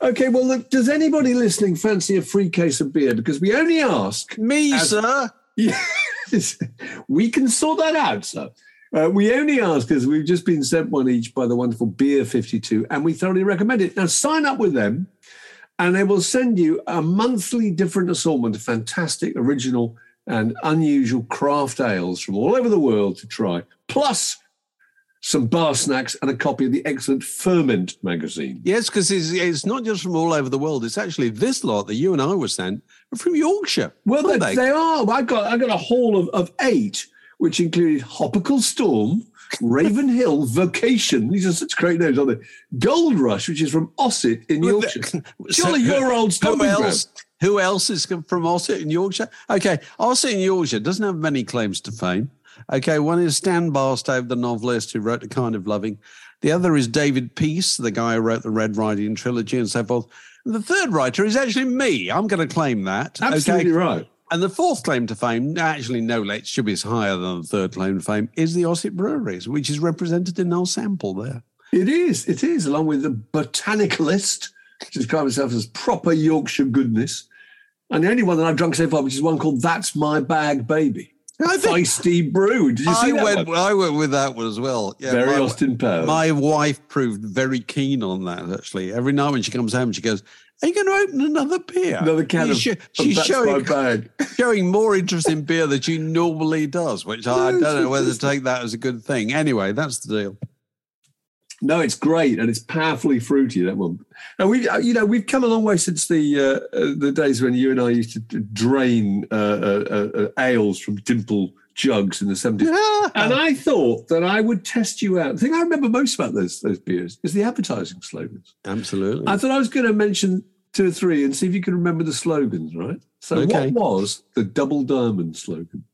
Okay, well, look, does anybody listening fancy a free case of beer? Because we only ask. Me, as- sir. Yes, we can sort that out, sir. Uh, we only ask because we've just been sent one each by the wonderful Beer 52, and we thoroughly recommend it. Now, sign up with them, and they will send you a monthly different assortment of fantastic, original, and unusual craft ales from all over the world to try, plus some bar snacks and a copy of the excellent Ferment magazine. Yes, because it's, it's not just from all over the world. It's actually this lot that you and I were sent from Yorkshire. Well, aren't they, they are. I got I got a haul of, of eight, which included Hopical Storm, Raven Hill, Vocation. These are such great names, aren't they? Gold Rush, which is from Ossett in Well, Yorkshire. the- Surely so- your old stomping ground. Who else is from Ossett in Yorkshire? Okay, Ossett in Yorkshire doesn't have many claims to fame. Okay, one is Stan Barstow, the novelist who wrote The Kind of Loving. The other is David Peace, the guy who wrote the Red Riding trilogy and so forth. And the third writer is actually me. I'm going to claim that. Absolutely okay? right. And the fourth claim to fame, actually, no, it should be higher than the third claim to fame, is the Ossett Breweries, which is represented in our sample there. It is. It is, along with the Botanicalist, which describes itself as proper Yorkshire goodness. And the only one that I've drunk so far, which is one called That's My Bag Baby. Feisty brew. Did you see I that went, one? I went with that one as well. Yeah, Very my- Austin Powers. My wife proved very keen on that. Actually, every night when she comes home, she goes, "Are you going to open another beer? Another can She's of, she's That's showing My Bag. showing more interest in beer than she normally does, which I don't know whether to take that as a good thing. Anyway, that's the deal. No, it's great and it's powerfully fruity. That one, and we, you know, we've come a long way since the uh, uh, the days when you and I used to drain uh, uh, uh, ales from dimple jugs in the seventies. And I thought that I would test you out. The thing I remember most about those those beers is the advertising slogans. Absolutely. I thought I was going to mention two or three and see if you can remember the slogans. Right. So, Okay. what was the double diamond slogan?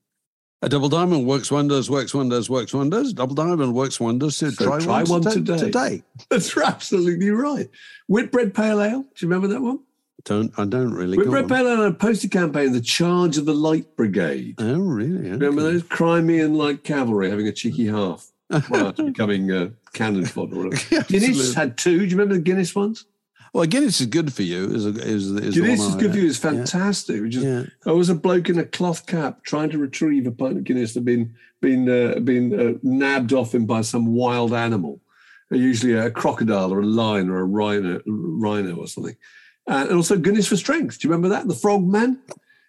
A double diamond works wonders, works wonders, works wonders. Double diamond works wonders. So, So try, try one, one today. today. That's absolutely right. Whitbread Pale Ale. Do you remember that one? Don't I don't really. Whitbread. Pale Ale had a poster campaign, The Charge of the Light Brigade. Oh, really? Remember Okay. those Crimean light cavalry having a cheeky half prior to becoming uh, cannon fodder? Guinness had two. Do you remember the Guinness ones? Well, Guinness is good for you. Is is, is Guinness is good for you. It's fantastic. Which is, Yeah. I was a bloke in a cloth cap trying to retrieve a pint of Guinness that had been been uh, been uh, nabbed off him by some wild animal, Uh, usually a crocodile or a lion or a rhino, rhino or something. Uh, and also Guinness for strength. Do you remember that? The frog man,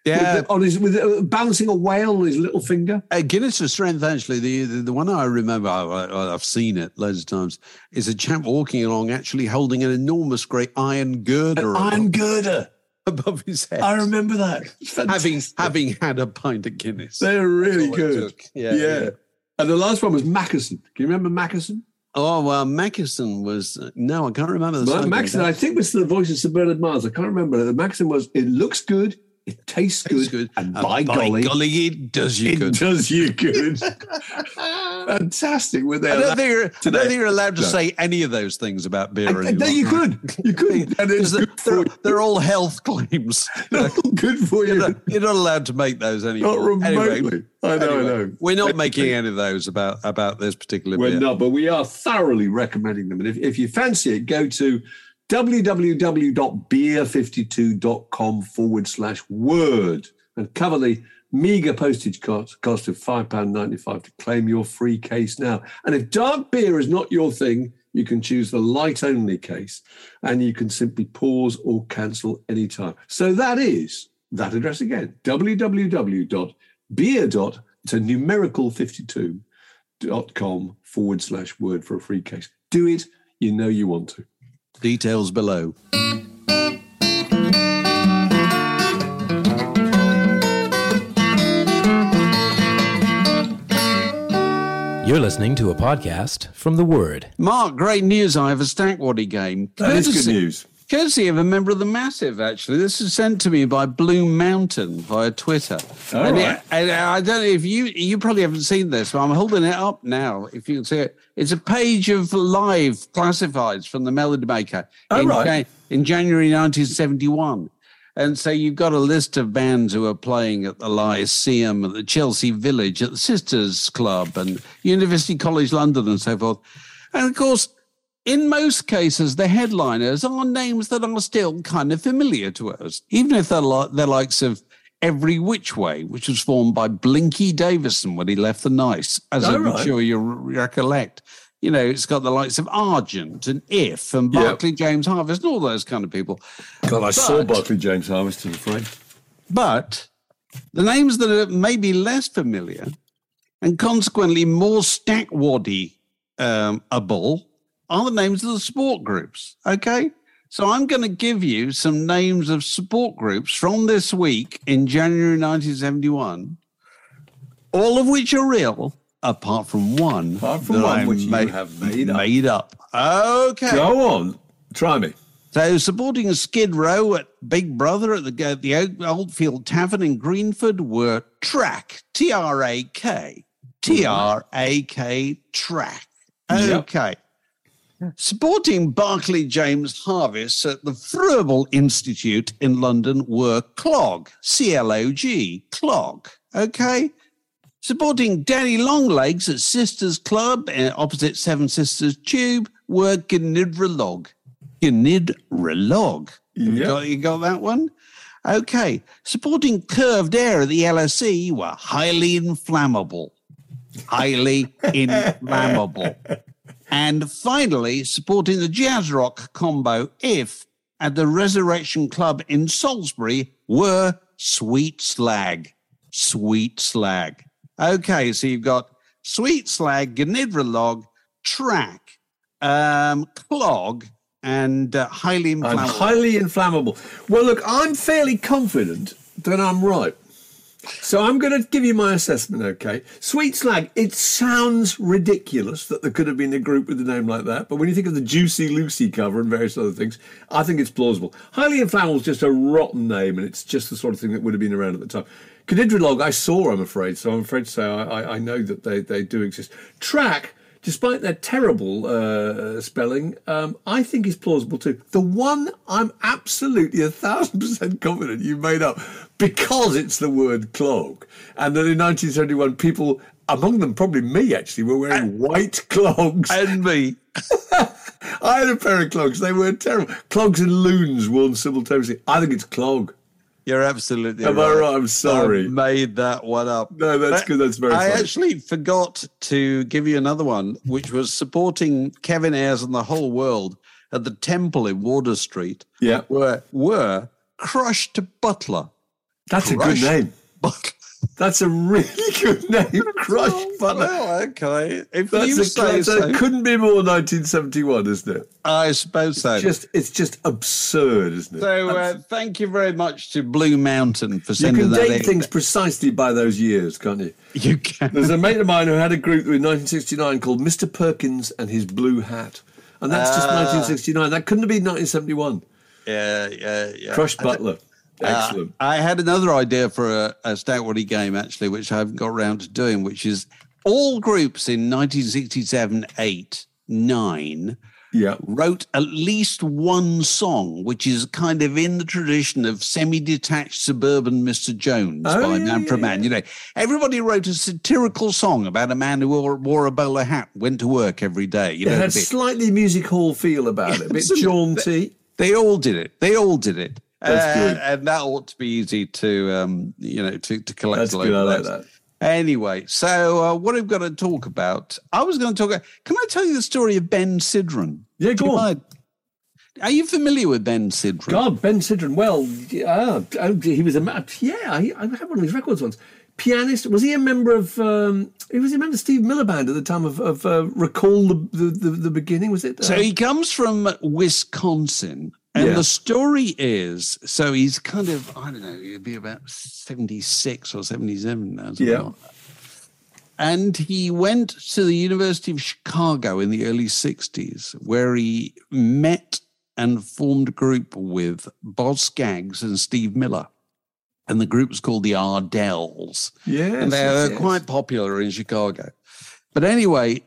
Yeah, with the- on his with uh, balancing a whale on his little finger. Uh, Guinness for Strength, actually, the, the the one I remember, I, I've seen it loads of times, is a chap walking along actually holding an enormous great iron girder An iron girder. above his head. I remember that. Having having had a pint of Guinness. They're really That's all it good. Yeah, Yeah, yeah. And the last one was Mackeson. Can you remember Mackeson? Oh, well, Mackeson was, no, I can't remember the slogan. Mackeson, I think was the voice of Sir Bernard Miles. I can't remember. It. The Mackeson was, it looks good, It tastes good, It's good. and by, golly, it does you it good. does you good. Fantastic. I don't think you're, I don't think you're allowed to No. say any of those things about beer I- anymore. you could. You could. And it's they're, they're, all health claims. They're all good for You're you. not, you're not allowed to make those anymore. Not remotely. Anyway, I know, I know. We're not making any of those about about this particular We're beer. not, but we are thoroughly recommending them. And if, if you fancy it, go to www.beer52.com forward slash word and cover the meager postage cost, cost of £5.95 to claim your free case now. And if dark beer is not your thing, you can choose the light only case and you can simply pause or cancel anytime. So that is that address again www.beer. a numerical 52 dot com forward slash word for a free case. Do it. You know you want to. Details below. You're listening to a podcast from The Word. Mark, great news. I have a Stackwaddy game. That is good news. Courtesy of a member of the Massive, actually. This is sent to me by Blue Mountain via Twitter. All and, right. it- and uh, I don't know if you you probably haven't seen this, but I'm holding it up now. If you can see it, it's a page of live classifieds from the Melody Maker Oh, in, right. In January 1971. And so you've got a list of bands who are playing at the Lyceum, at the Chelsea Village, at the Sisters Club, and University College London, and so forth. And of course, in most cases, the headliners are names that are still kind of familiar to us, even if they're like the likes of Every Which Way, which was formed by Blinky Davison when he left the Nice, as Oh, I'm right. sure you re- recollect. You know, it's got the likes of Argent and If and Yep. James Harvest and all those kind of people. God, I saw But- Barclay James Harvest, I'm afraid. But the names that are maybe less familiar and consequently more stackwaddy um, able are the names of the support groups. Okay. So I'm going to give you some names of support groups from this week in January 1971, all of which are real, apart from one. Apart from that one I which you have made up. Made up. Okay. Go on. Try me. So supporting Skid Row at Big Brother at the at the Oldfield Tavern in Greenford were Track, T R A K, T R A K Track. Yep. Supporting Barclay James Harvest at the Froebel Institute in London were Clog, C L O G, Clog. Okay. Supporting Daddy Longlegs at Sisters Club uh, opposite Seven Sisters Tube were Gnidrolog. Gnidrolog. Have You, Yep. got, you got that one? Okay. Supporting Curved Air at the LSE were highly inflammable. Highly inflammable. And finally, supporting the jazz rock combo If at the Resurrection Club in Salisbury were Sweet Slag. Sweet Slag. Okay, so you've got Sweet Slag, Gnidrolog, Track, um, Clog, and uh, Highly I'm highly inflammable. Well, look, I'm fairly confident that I'm right. So I'm going to give you my assessment, okay? Sweet Slag, it sounds ridiculous that there could have been a group with a name like that, but when you think of the Juicy Lucy cover and various other things, I think it's plausible. Highly Inflammable is just a rotten name, and it's just the sort of thing that would have been around at the time. Gnidrolog, I saw, I'm afraid, so I'm afraid to say I, I, I know that they, they do exist. Track, despite their terrible uh, spelling, um, I think is plausible too. The one I'm absolutely a thousand percent confident you made up because it's the word clog, and that in 1971 people, among them probably me actually, were wearing white clogs. and me. I had a pair of clogs. They were terrible. Clogs and loons worn simultaneously. I think it's clog. You're absolutely Am right. I right? I'm sorry. I made that one up. No, that's good. That's very I funny. actually forgot to give you another one, which was supporting Kevin Ayers and the whole world at the Temple in Water Street. Yeah. Were were crushed to Butler. That's a good name. Butler. That's a really good name. Crush Butler. Well, okay. If That's you a, say so, a, couldn't be more 1971, isn't it? I suppose so. Just it's just absurd, isn't it? so uh, thank you very much to Blue Mountain for sending that you can that date in. things precisely by those years, can't you? You can. There's a mate of mine who had a group in 1969 called Mr. Perkins and his Blue Hat. And that's just Ah. 1969. That couldn't have been 1971. Yeah, yeah, yeah. Crush Butler. Excellent. Uh, I had another idea for a, a Stackwaddy game, actually, which I haven't got around to doing, which is all groups in 1967, 8, 9 yeah. wrote at least one song, which is kind of in the tradition of semi-detached suburban Mr. Jones Oh, by yeah, Man yeah, for Man. You know, everybody wrote a satirical song about a man who wore, wore a bowler hat, went to work every day. You It know, had bit. slightly music hall feel about it, a bit jaunty. They all did it. They all did it. That's Uh. And that ought to be easy to, um, you know, to, to collect. That's good. I like that. Anyway, so uh, what I've got to talk about, I was going to talk about, can I tell you the story of Ben Sidran? Yeah, go you on. Are you familiar with Ben Sidran? God, Ben Sidran. Well, oh, he was a yeah. I, I had one of his records once. Pianist. Was he a member of? Um, he was a member of Steve Miller Band at the time of, of uh, Recall the, the the the beginning. Was it? Uh, So he comes from Wisconsin. And Yeah. the story is so he's kind of, I don't know, he'd be about 76 or 77 now. Yeah. And he went to the University of Chicago in the early 60s, where he met and formed a group with Boz Scaggs and Steve Miller. And the group was called the Ardells. Yeah. and they yes, were yes. quite popular in Chicago. But anyway,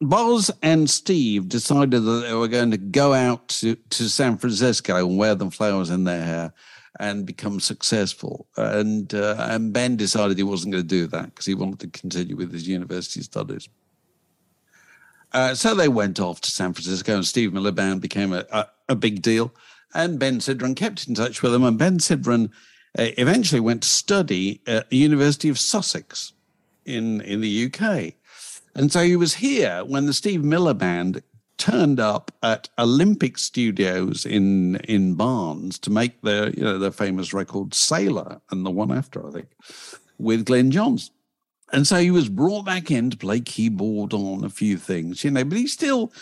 Boz and Steve decided that they were going to go out to, to San Francisco and wear the flowers in their hair and become successful. And uh, and Ben decided he wasn't going to do that because he wanted to continue with his university studies. Uh, so they went off to San Francisco, and Steve Miller Band became a, a, a big deal. And Ben Sidran kept in touch with them, and Ben Sidran uh, eventually went to study at the University of Sussex in in the UK. And so he was here when the Steve Miller Band turned up at Olympic Studios in in Barnes to make their you know their famous record Sailor and the one after I think with Glyn Johns. And so he was brought back in to play keyboard on a few things, you know, but he still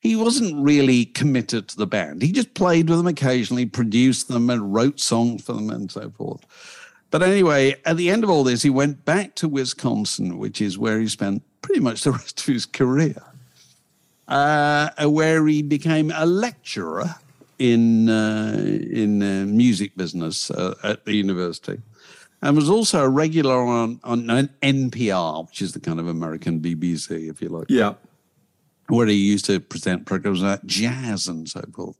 he wasn't really committed to the band. He just played with them occasionally, produced them and wrote songs for them and so forth. But anyway, at the end of all this, he went back to Wisconsin, which is where he spent pretty much the rest of his career, uh, where he became a lecturer in uh, in uh, music business uh, at the university, and was also a regular on on an NPR, which is the kind of American BBC, if you like Yeah. where he used to present programs about jazz and so forth.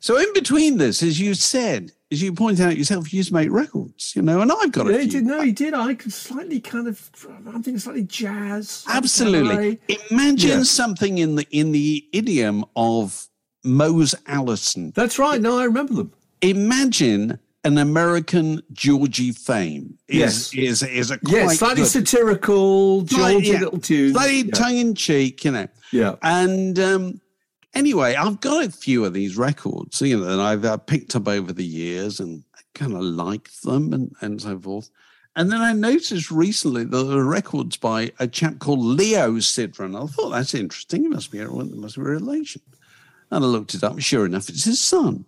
So in between this, as you said, as you pointed out yourself, you used to make records, you know, and I've got Yeah, a few. did. No, he did. I could slightly kind of. I'm thinking slightly jazz. Absolutely. Imagine Yeah. something in the in the idiom of Mose Allison. That's right. No, I remember them. Imagine an American Georgie fame. Is, Yes. is is a Yeah, quite slightly good- satirical, jaunty yeah, little tunes. slightly yeah. tongue in cheek, you know. Yeah. And um, anyway, I've got a few of these records, you know, that I've uh, picked up over the years and kind of liked them and, and so forth. And then I noticed recently that there were records by a chap called Leo Sidran. I thought that's interesting. It must be a, there must be a relation. And I looked it up. Sure enough, it's his son.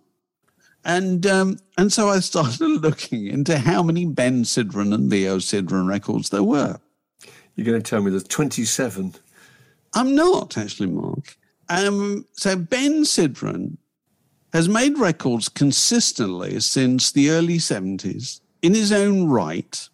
And um, and so I started looking into how many Ben Sidran and Leo Sidran records there were. You're going to tell me there's 27. I'm not actually, Mark. Um, so Ben Sidran has made records consistently since the early 70s in his own right.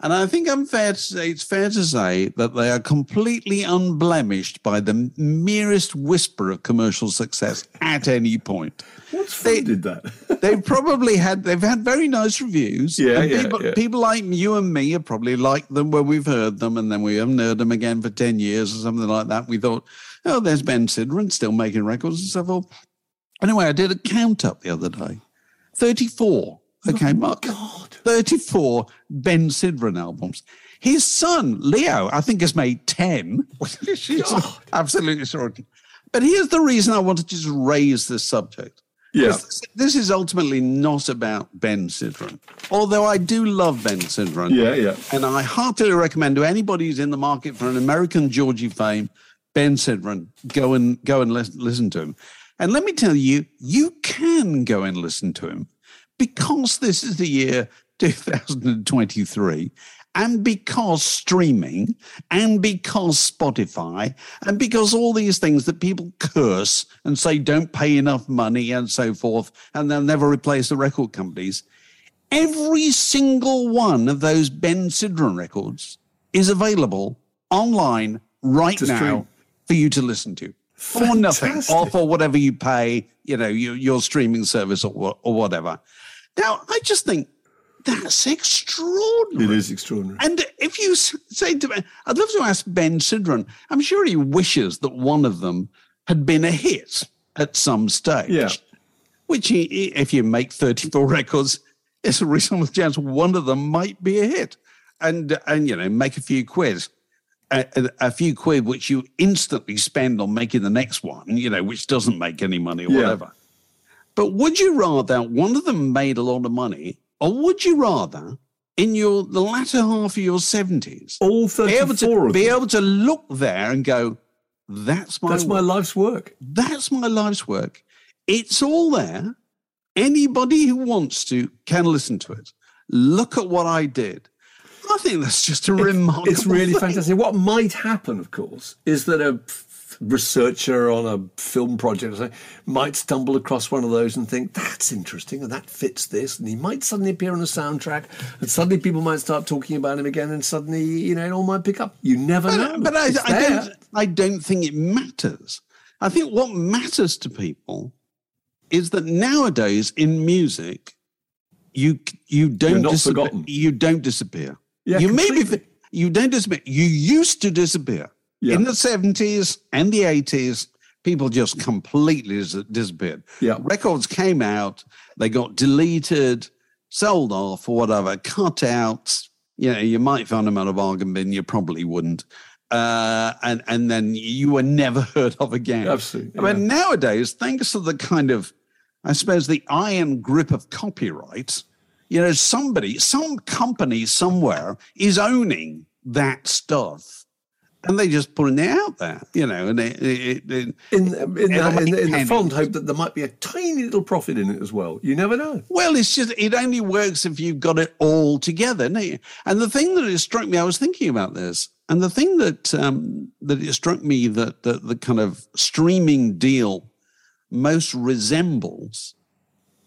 And I think I'm fair to say it's fair to say that they are completely unblemished by the merest whisper of commercial success at any point. What's They- funded that? They've probably had they've had very nice reviews. Yeah, And yeah, people, yeah. people like you and me have probably liked them when we've heard them, and then we haven't heard them again for ten years or something like that. We thought, oh, there's Ben Sidran still making records and so forth. Anyway, I did a count up the other day, thirty-four. Okay, Mark. God. 34 Ben Sidran albums. His son, Leo, I think has made 10, which absolutely extraordinary. But here's the reason I wanted to just raise this subject. Yeah. This, this is ultimately not about Ben Sidran, although I do love Ben Sidran. Yeah, yeah. And I heartily recommend to anybody who's in the market for an American Georgie fame, Ben Sidran, go and go and listen to him. And let me tell you, you can go and listen to him because this is the year 2023 and because streaming and because Spotify and because all these things that people curse and say don't pay enough money and so forth and they'll never replace the record companies every single one of those Ben Sidran records is available online right now stream. for you to listen to for nothing or for whatever you pay, you know, your, your streaming service or, or whatever. Now, I just think that's extraordinary. It is extraordinary. And if you say to me, I'd love to ask Ben Sidran, I'm sure he wishes that one of them had been a hit at some stage. Yeah. Which, he, he- if you make 34 records, it's a reasonable chance one of them might be a hit. And, and you know, make a few quid. A, a, a few quid which you instantly spend on making the next one, you know, which doesn't make any money or Yeah. whatever. But would you rather one of them made a lot of money, or would you rather in your the latter half of your seventies All be able to be able to look there and go, "That's my That's my life's work. that's my life's work. It's all there. Anybody who wants to can listen to it. Look at what I did." I think that's just a remarkable. It's really thing. fantastic. What might happen, of course, is that a researcher on a film project or something might stumble across one of those and think that's interesting and that fits this, and he might suddenly appear on a soundtrack, and suddenly people might start talking about him again, and suddenly you know it all might pick up. You never uh, know. But, but I, I don't. I don't think it matters. I think what matters to people is that nowadays in music, you you don't not disappear. forgotten. You don't disappear. Yeah, you maybe completely. you don't disappear. You used to disappear Yeah. in the seventies and the eighties. People just completely disappeared. Yeah. records came out, they got deleted, sold off, or whatever, cut out. You know, you might find them at a bargain bin. You probably wouldn't. Uh, and and then you were never heard of again. Absolutely, I mean, nowadays, thanks to the kind of, I suppose, the iron grip of copyright, you know, somebody, some company somewhere is owning that stuff, and they just putting it out there, you know, and it, it, it, in, in, It'll the, in, the, in the fond hope that there might be a tiny little profit in it as well. You never know. Well, it's just it only works if you've got it all together. And the thing that it struck me, I was thinking about this, and the thing that um, that it struck me that the, the kind of streaming deal most resembles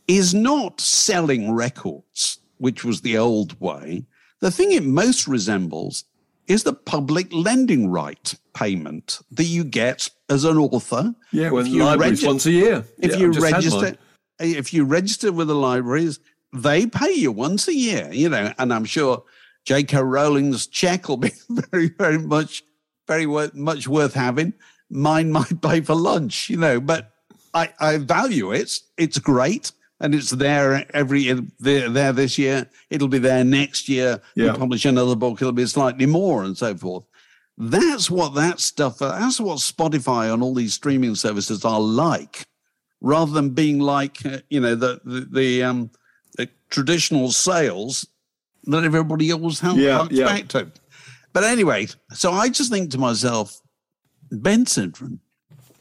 is not selling records, which was the old way. The thing it most resembles is the public lending right payment that you get as an author. Yeah, If you regi- once a year. if Yeah, you I've just had register if you register with the libraries they pay you once a year you know and i'm sure j.k rowling's check will be very very much very worth, much worth having mine might pay for lunch you know but i i value it it's great and it's there every there, there this year it'll be there next year Yeah. you publish another book it'll be slightly more and so forth that's what that stuff that's what spotify and all these streaming services are like rather than being like uh, you know the the, the um the traditional sales that everybody always has Yeah, yeah. back to. But anyway, so I just think to myself, Ben Sidran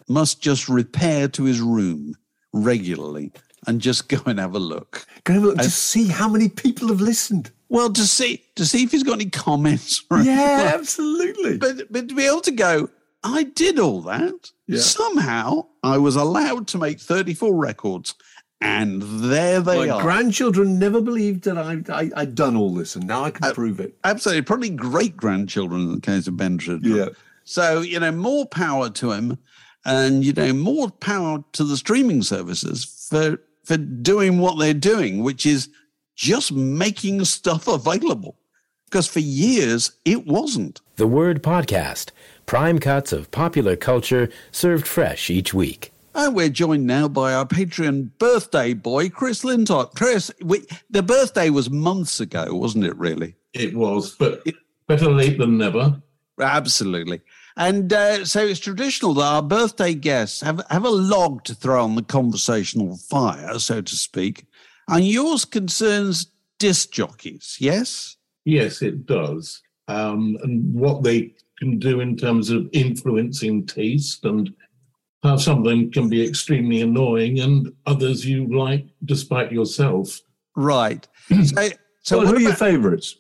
must just repair to his room regularly and just go and have a look. Go and look, just see how many people have listened. Well, to see to see if he's got any comments. Yeah, absolutely. but but to be able to go, I did all that. Yeah. Somehow I was allowed to make 34 records, and there they My are. My grandchildren never believed that I, I, I'd done all this, and now I Uh, can prove it. Absolutely, probably great grandchildren in the case of Ben. Yeah. So you know, more power to him, and you know, more power to the streaming services for for doing what they're doing, which is just making stuff available. Because for years it wasn't. The Word Podcast, prime cuts of popular culture served fresh each week. And we're joined now by our Patreon birthday boy, Chris Lintott. Chris, we, the birthday was months ago, wasn't it? Really? It was, but better late than never. Absolutely. And uh, so it's traditional that our birthday guests have, have a log to throw on the conversational fire, so to speak. And yours concerns disc jockeys, yes? Yes, it does. Um, and what they can do in terms of influencing taste and how some of them can be extremely annoying and others you like despite yourself. Right. So, so well, who are your favourites?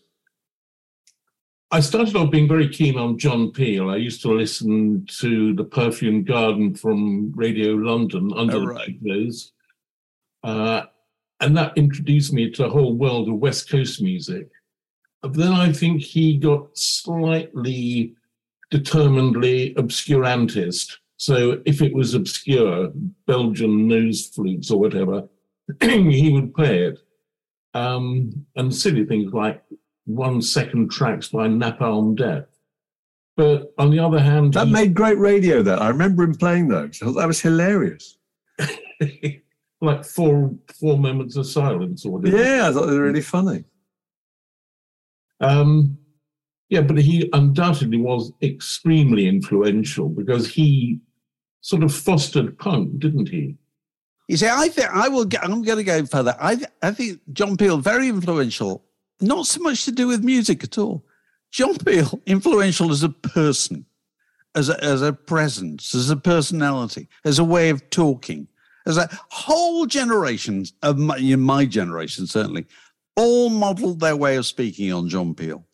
I started off being very keen on John Peel. I used to listen to The Perfume Garden from Radio London under Oh, the right. big blues. Uh, and that introduced me to a whole world of West Coast music. But then I think he got slightly determinedly obscurantist. So if it was obscure, Belgian nose flutes or whatever, he would play it. Um, and silly things like one second tracks by Napalm Death. But on the other hand, That he- made great radio. That I remember him playing those. I thought that was hilarious. like four four moments of silence or whatever. Yeah, I thought they were really funny. Um, yeah, but he undoubtedly was extremely influential because he sort of fostered punk, didn't he? You see, I think I will. Get, I'm going to go further. I th- I think John Peel very influential. Not so much to do with music at all. John Peel influential as a person, as a, as a presence, as a personality, as a way of talking, as a whole generations of my, my generation certainly, all modelled their way of speaking on John Peel.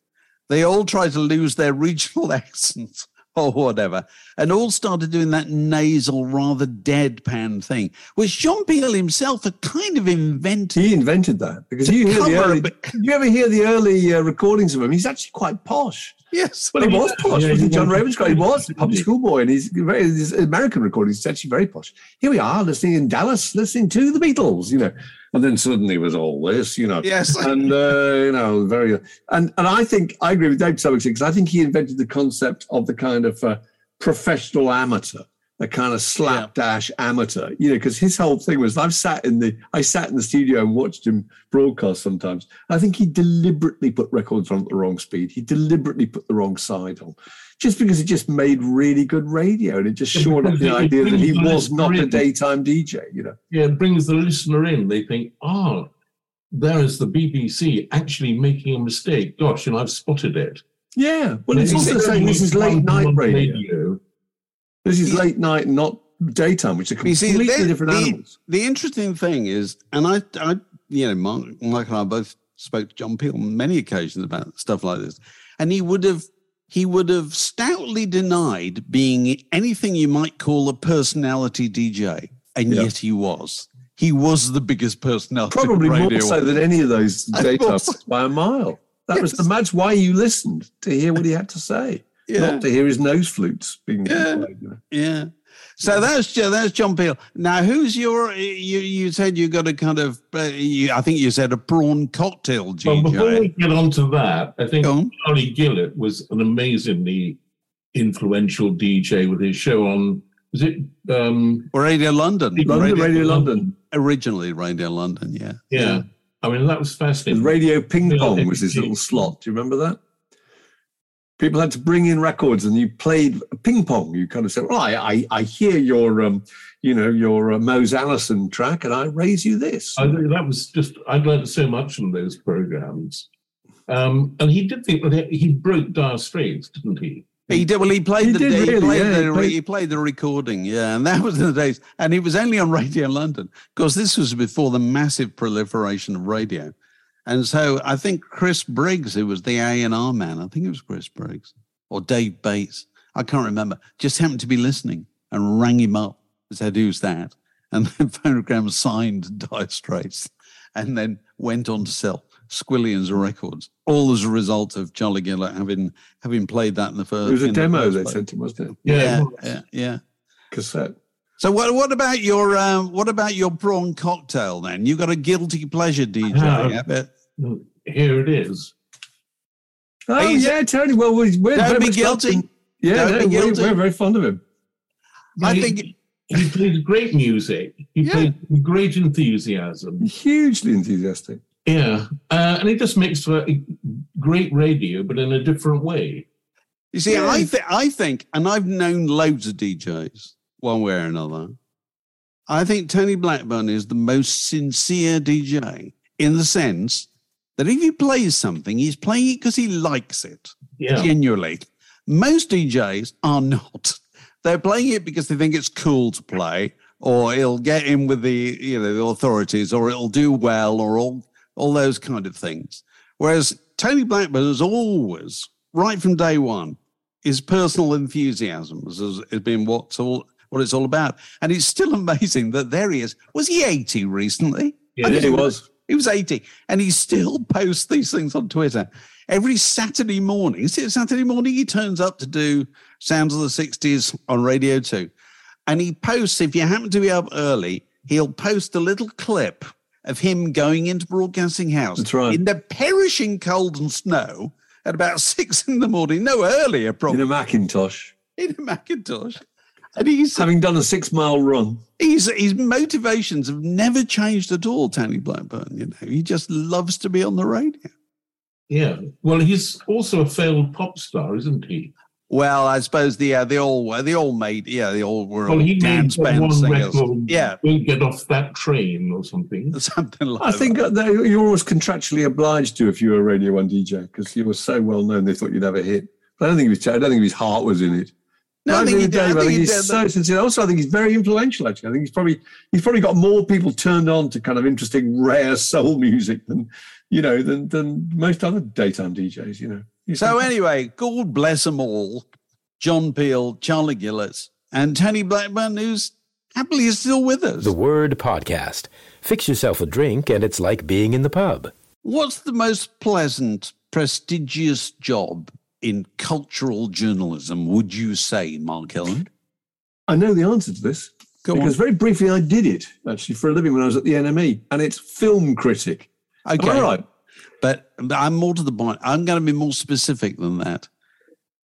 They all tried to lose their regional accents or whatever, and all started doing that nasal, rather deadpan thing, which John Peel himself had kind of invented. He invented that because you hear the early. you ever hear the early uh, recordings of him? He's actually quite posh. Yes. Well, he was posh. Yeah, wasn't? John. Ravenscroft. He was a public school boy, and he's very his American recordings. He's actually very posh. Here we are, listening in Dallas, listening to the Beatles, you know, and then suddenly it was all this, you know. Yes. and uh, you know, very and and I think I agree with Dave to some extent because I think he invented the concept of the kind of uh, professional amateur, the kind of slapdash amateur, you know, because his whole thing was I've sat in the I sat in the studio and watched him broadcast sometimes. I think he deliberately put records on at the wrong speed. He deliberately put the wrong side on. Just because it just made really good radio and it just Yeah, shored up the idea that he was not a daytime DJ, you know. Yeah, it brings the listener in. They think, ah, there is the BBC actually making a mistake. Gosh, and I've spotted it. Yeah. Well, it's And also it's saying this is late night one radio. This is late night, not daytime, which are see, completely the- different the, animals. The interesting thing is, and I, I, you know, Mark, Mark and I both spoke to John Peel on many occasions about stuff like this, and he would have, he would have stoutly denied being anything you might call a personality DJ, and Yeah. yet he was. He was the biggest personality. Probably more so than any of those I daytime by a mile. That was the that's why you listened to hear what he had to say, Yeah. not to hear his nose flutes being Yeah. played. You know. Yeah. So that's that's John Peel. Now, who's your? You you said you got a kind of. Uh, you, I think you said a prawn cocktail Well, before we get on to that, I think Go on. Charlie Gillett was an amazingly influential DJ with his show on, was it? Um, Radio London. London, Radio London. Originally Radio London, yeah. yeah. I mean, that was With fascinating. Radio Ping Pong was his little slot. Do you remember that? People had to bring in records, and you played ping pong. You kind of said, "Well, I, I, I hear your, um, you know, your uh, Mose Allison track, and I raise you this." I that was just, I learned so much from those programs. Um, and he did think that he broke Dire Straits, didn't he? He did well. He played He the did he, really, played yeah, the he played- he played the recording, yeah, and that was in the days. And it was only on Radio London because this was before the massive proliferation of radio. And so I think Chris Briggs, who was the A and R man, I think it was Chris Briggs or Dave Bates, I can't remember, just happened to be listening and rang him up and said, "Who's that?" And then Phonogram signed Dire Straits, and then went on to sell Squillions of records, all as a result of Charlie Gillett having having played that in the first. it was a in the demo they place. sent him, wasn't it? Yeah, it yeah, yeah. Cassette. So what what about your um, what about your prawn cocktail then? you've got a guilty pleasure DJ, have. I bet. Here it is. Oh He's- yeah, Tony. Well, we- we're Don't very be guilty. fond- Yeah, Don't no, be we- guilty. we're very fond of him. I He- think he played great music. He Yeah. played great enthusiasm. Hugely enthusiastic. Yeah, uh, and he just makes for a great radio, but in a different way. you see, Yeah. I think I think, and I've known loads of DJs one way or another. I think Tony Blackburn is the most sincere DJ in the sense that if he plays something, he's playing it because he likes it. Yeah, genuinely. Most DJs are not. They're playing it because they think it's cool to play, or it'll get in with the you know the authorities, or it'll do well, or all all those kind of things. Whereas Tony Blackburn has always, right from day one, his personal enthusiasm has, has been what's all what it's all about. And it's still amazing that there he is. Was he 80 recently? Yeah, Yeah, he was. He was 80 and he still posts these things on Twitter. Every Saturday morning, Saturday morning? He turns up to do Sounds of the 60s on Radio 2. And he posts, if you happen to be up early, he'll post a little clip of him going into Broadcasting House That's right. in the perishing cold and snow at about six in the morning, no earlier, probably. In a Macintosh, in a Macintosh. And he's having done a six mile run. His his motivations have never changed at all, Tony Blackburn. You know, he just loves to be on the radio. Yeah. Well, he's also a failed pop star, isn't he? Well, I suppose the yeah, they all were they all made yeah they all were Well, he dance made band singers. record. Yeah, Don't get off that train or something. something like I think that. that they- you're always contractually obliged to if you were a Radio One DJ because you were so well known. They thought you'd have a hit. But I don't think was. I don't think his heart was in it. No, I But think he with did- I Dave. I think think he he's did. so sincere. Also, I think he's very influential. Actually, I think he's probably he's probably got more people turned on to kind of interesting, rare soul music than you know than than most other daytime DJs. You know. He's So fantastic. anyway, God bless them all. John Peel, Charlie Gillett, and Tony Blackburn, who's happily is still with us. The Word Podcast. Fix yourself a drink, and it's like being in the pub. What's the most pleasant, prestigious job in cultural journalism, would you say, Mark Ellen? I know the answer to this Go because on. very briefly I did it actually for a living when I was at the NME, and it's film critic. Okay. Am I right? But but I'm more to the point. I'm going to be more specific than that.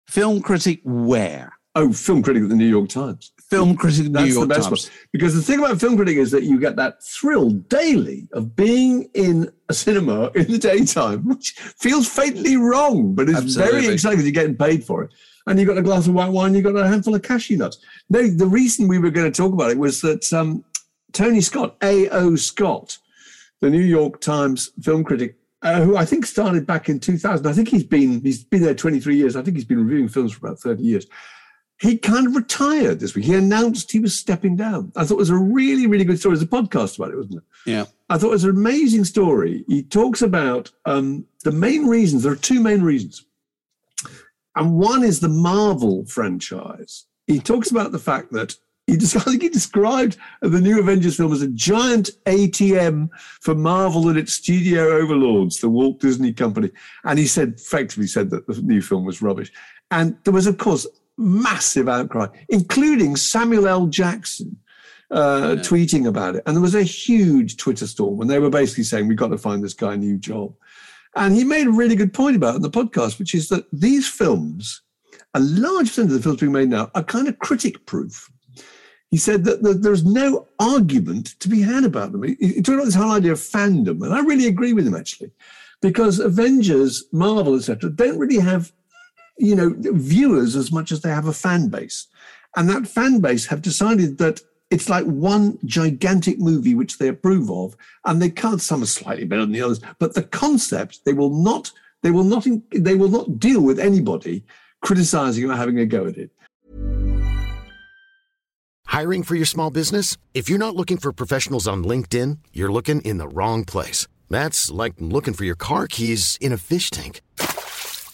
Film critic where? Oh, film critic at the New York Times. Film critic New That's York the best Times. one. Because the thing about film critic is that you get that thrill daily of being in a cinema in the daytime, which feels fatally wrong, but it's Absolutely. very exciting because you're getting paid for it. And you've got a glass of white wine, you've got a handful of cashew nuts. No, the reason we were going to talk about it was that um, Tony Scott, A.O. Scott, the New York Times film critic, uh, who I think started back in 2000. I think he's been he's been there 23 years. I think he's been reviewing films for about 30 years he kind of retired this week. He announced he was stepping down. I thought it was a really, really good story. There's a podcast about it, wasn't it? Yeah. I thought it was an amazing story. He talks about um, the main reasons. There are two main reasons. And one is the Marvel franchise. He talks about the fact that he just, I think he described the new Avengers film as a giant ATM for Marvel and its studio overlords, the Walt Disney Company. And he said, effectively said that the new film was rubbish. And there was, of course, massive outcry, including Samuel L. Jackson uh, tweeting about it. And there was a huge Twitter storm when they were basically saying, we've got to find this guy a new job. And he made a really good point about it in the podcast, which is that these films, a large percentage of the films being made now, are kind of critic proof. He said that, that there's no argument to be had about them. He, he talked about this whole idea of fandom, and I really agree with him actually, because Avengers, Marvel, etc., don't really have you know, viewers as much as they have a fan base. And that fan base have decided that it's like one gigantic movie which they approve of, and they can't. Some are slightly better than the others, but the concept they will not. They will not. They will not deal with anybody criticizing or having a go at it. Hiring for your small business? If you're not looking for professionals on LinkedIn, you're looking in the wrong place. That's like looking for your car keys in a fish tank.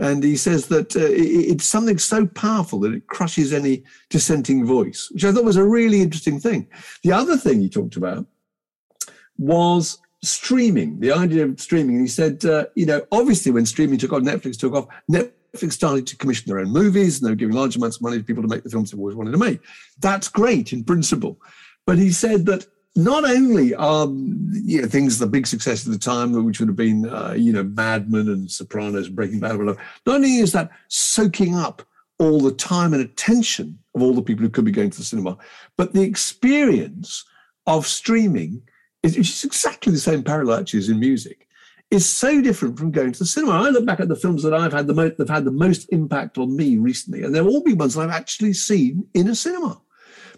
And he says that uh, it- it's something so powerful that it crushes any dissenting voice, which I thought was a really interesting thing. The other thing he talked about was streaming, the idea of streaming. And he said, uh, you know, obviously when streaming took off, Netflix took off, Netflix started to commission their own movies and they were giving large amounts of money to people to make the films they always wanted to make. That's great in principle. But he said that not only are you know, things the big success of the time, which would have been uh, you know Mad Men and Sopranos Breaking Bad, whatever. Not only is that soaking up all the time and attention of all the people who could be going to the cinema. But the experience of streaming is, which is exactly the same parallel actually as in music, is so different from going to the cinema. I look back at the films that I've had the most, that have had the most impact on me recently, and they've all be ones I've actually seen in a cinema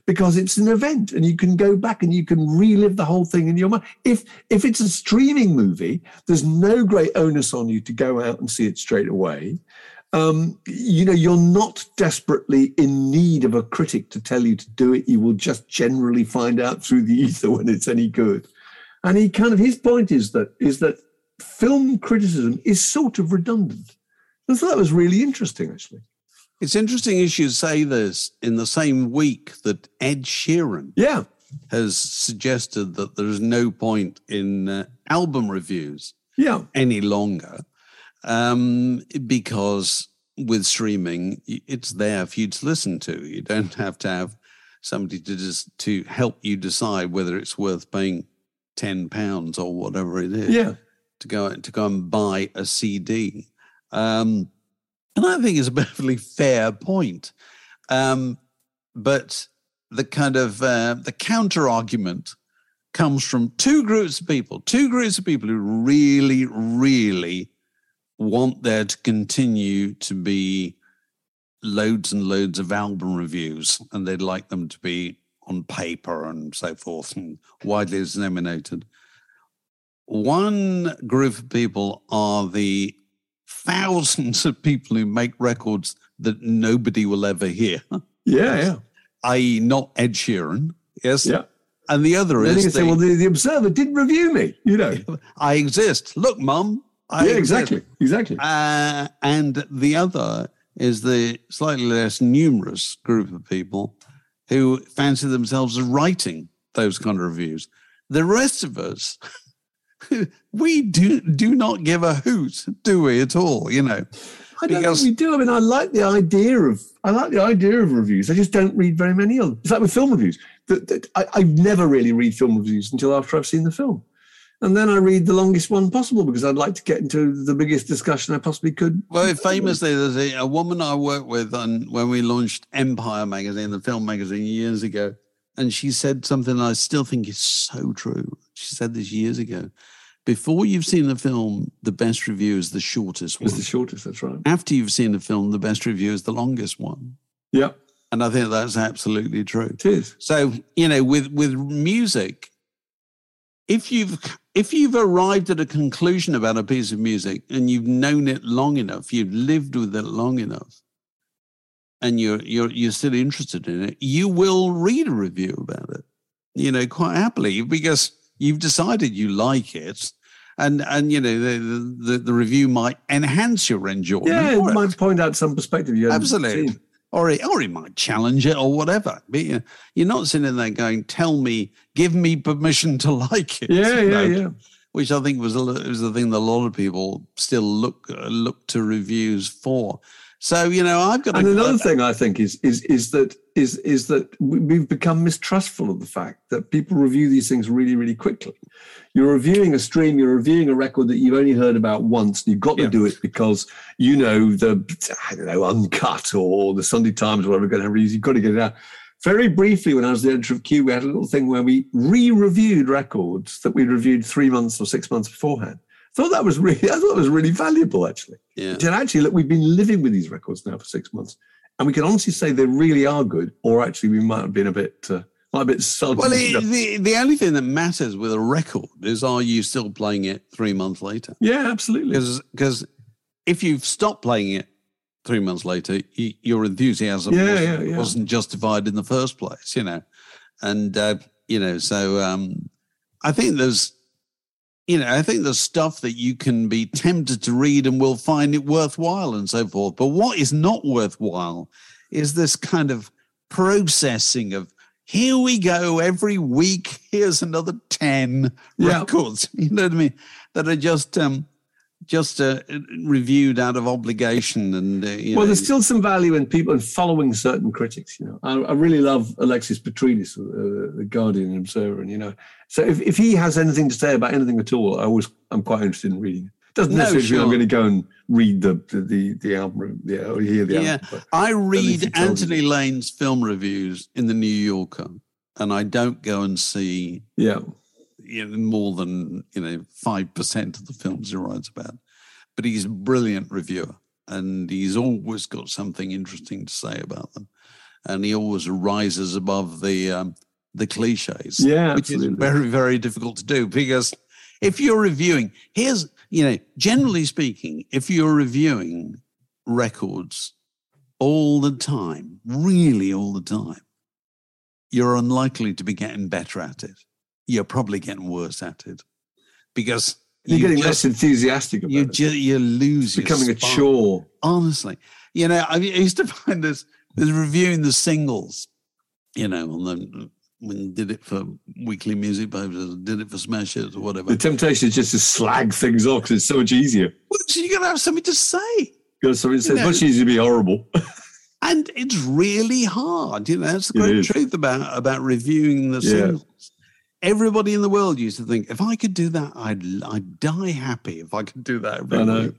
because it's an event and you can go back and you can relive the whole thing in your mind. If if it's a streaming movie, there's no great onus on you to go out and see it straight away. Um, you know, you're not desperately in need of a critic to tell you to do it. You will just generally find out through the ether when it's any good. And he kind of his point is that is that film criticism is sort of redundant. I thought that was really interesting, actually. It's interesting as you should say this in the same week that Ed Sheeran Yeah, has suggested that there is no point in uh, album reviews yeah, any longer um, because with streaming, it's there for you to listen to. You don't have to have somebody to just to help you decide whether it's worth paying ten pounds or whatever it is yeah. to go to go and buy a CD. Um, and I think it's a perfectly fair point. Um, but the kind of uh, the counter argument comes from two groups of people, two groups of people who really, really want there to continue to be loads and loads of album reviews, and they'd like them to be on paper and so forth and widely disseminated. One group of people are the thousands of people who make records that nobody will ever hear, Yeah, yeah, i.e., not Ed Sheeran. Yes. yeah. And the other Then is can say, well, the, the Observer didn't review me, you know. I exist. Look, mum. I yeah, exist. exactly, exactly. Uh, and the other is the slightly less numerous group of people who fancy themselves as writing those kind of reviews. The rest of us, we do do not give a hoot, do we at all? You know, I don't because- think we do. I mean, I like the idea of I like the idea of reviews. I just don't read very many of them. It's like with film reviews. That, I, I never really read film reviews until after I've seen the film, and then I read the longest one possible because I'd like to get into the biggest discussion I possibly could. Well, famously, there's a, a woman I worked with on, when we launched Empire magazine, the film magazine, years ago. And she said something I still think is so true. She said this years ago. Before you've seen the film, the best review is the shortest one. It's the shortest. That's right. After you've seen the film, the best review is the longest one. Yeah, And I think that's absolutely true. it is. So, you know, with with music, if you've if you've arrived at a conclusion about a piece of music and you've known it long enough, you've lived with it long enough, and you're you're you're still interested in it, you will read a review about it, you know, quite happily because you've decided you like it. And and you know the, the the review might enhance your enjoyment. Yeah, it might point out some perspective you haven't Absolutely. seen. Or he, or he might challenge it or whatever. But you know, you're not sitting there going, "Tell me, give me permission to like it." Yeah, yeah, know, yeah. Which I think was a, was the thing that a lot of people still look uh, look to reviews for. So you know, I've got And another thing I think is is is that is is that we- we've become mistrustful of the fact that people review these things really really quickly. You're reviewing a stream, you're reviewing a record that you've only heard about once, and you've got to Yeah. do it because you know the I don't know uncut or the Sunday Times or whatever going to reviews. You've got to get it out. Very briefly, when I was the editor of Q, we had a little thing where we re-reviewed records that we'd reviewed three months or six months beforehand. Thought that was really, I thought it was really valuable actually. yeah. And actually, look, we've been living with these records now for six months, and we can honestly say they really are good. Or actually, we might have been a bit, uh, have been sulky. Well, it, the the only thing that matters with a record is are you still playing it three months later? yeah, absolutely. Because if you've stopped playing it three months later, y- your enthusiasm Yeah, wasn't, yeah, yeah. wasn't justified in the first place, you know. And uh, you know, so um, I think there's, you know, I think there's stuff that you can be tempted to read and will find it worthwhile and so forth. But what is not worthwhile is this kind of processing of. Here we go every week. Here's another ten Yeah. records. You know what I mean? That are just um, just uh, reviewed out of obligation and uh, well, know, there's still some value in people in following certain critics. You know, I, I really love Alexis Petridis, uh, the Guardian and Observer, and you know, so if, if he has anything to say about anything at all, I always I'm quite interested in reading. Doesn't No, necessarily mean I'm going to go and read the the the, the album, yeah, or hear the Yeah, album. I read Anthony. Lane's film reviews in the New Yorker, and I don't go and see yeah. You know, more than you know five percent of the films he writes about. But he's a brilliant reviewer, and he's always got something interesting to say about them, and he always rises above the um, the cliches. Yeah, which absolutely. is very very difficult to do because if you're reviewing, here's you know generally speaking, if you're reviewing records all the time, really all the time, you're unlikely to be getting better at it. You're probably getting worse at it because You're you getting just- less enthusiastic about you it. ju- you lose It's becoming a chore. Honestly, you know, I, used to find this was reviewing the singles, you know, on the when you did it for weekly music papers, did it for Smash Hits or whatever. The temptation is just to slag things off because it's so much easier. Well, so you got to have something to say. Because something says No. much easier to be horrible. and it's really hard. You know, that's the It great is. truth about about reviewing the Yeah. singles. Everybody in the world used to think, if I could do that, I'd I'd die happy if I could do that I know.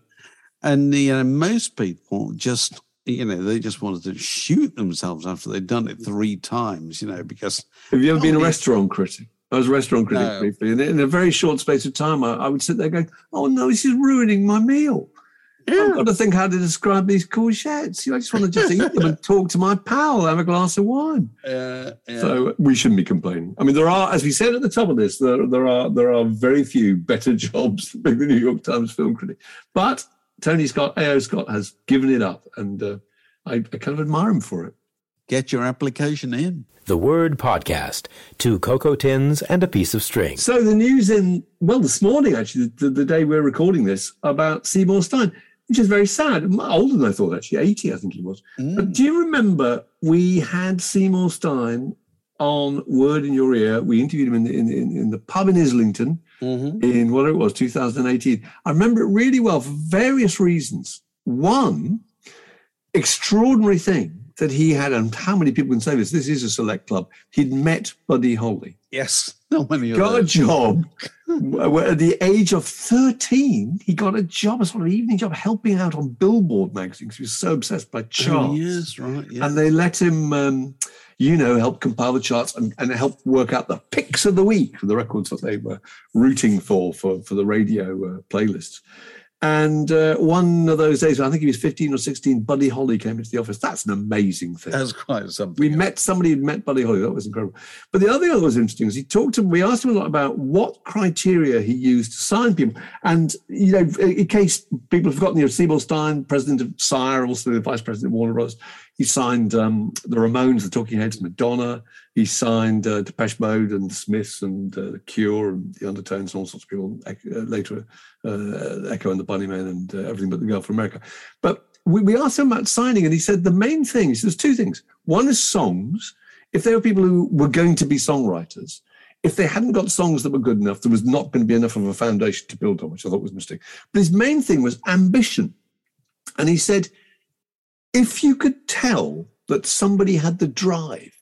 And you know, most people just you know they just wanted to shoot themselves after they'd done it three times. You know, because Have you ever been a restaurant critic? I was a restaurant critic No. briefly, and in a very short space of time, I, I would sit there going, "Oh no, this is ruining my meal. I've got to think how to describe these courgettes. You know, I just want to just eat them and talk to my pal, have a glass of wine." uh, So we shouldn't be complaining. I mean, there are, as we said at the top of this, there, there are there are very few better jobs than being the New York Times film critic. But Tony Scott, A.O. Scott, has given it up, and uh, I, I kind of admire him for it. get your application in. The Word Podcast. Two cocoa tins and a piece of string. So the news in well this morning, actually, the, the day we're recording this, about Seymour Stein, which is very sad. Older than I thought, actually, eighty, I think he was. But mm. do you remember we had Seymour Stein on Word in Your Ear? We interviewed him in the, in, in, in the pub in Islington mm-hmm. in what it was 2018. I remember it really well for various reasons. One extraordinary thing that he had, and how many people can say this? This is a select club. He'd met Buddy Holly Yes, not many of got a job at the age of 13 he got a job a sort of evening job helping out on billboard magazines he was so obsessed by charts Oh, yes, right. Yeah. and they let him um, you know help compile the charts and, and help work out the picks of the week for the records that they were rooting for for, for the radio uh, playlists and uh, one of those days i think he was 15 or 16 buddy holly came into the office that's an amazing thing That's quite something. we met somebody who'd met Buddy Holly. That was incredible. But the other thing that was interesting is he talked to. We asked him a lot about what criteria he used to sign people. And you know, in case people have forgotten, you know, Seymour Stein, president of Sire, also the vice president of Warner Bros. He signed um, the Ramones, the Talking Heads, Madonna. He signed uh, Depeche Mode and the Smiths and uh, the Cure and the Undertones and all sorts of people. Uh, later, uh, Echo and the Bunnymen and uh, everything but the Girl from America. But we, we asked him about signing, and he said the main thing. He says there's two things. One is songs. If there were people who were going to be songwriters, if they hadn't got songs that were good enough, there was not going to be enough of a foundation to build on, which I thought was a mistake. But his main thing was ambition. And he said, if you could tell that somebody had the drive,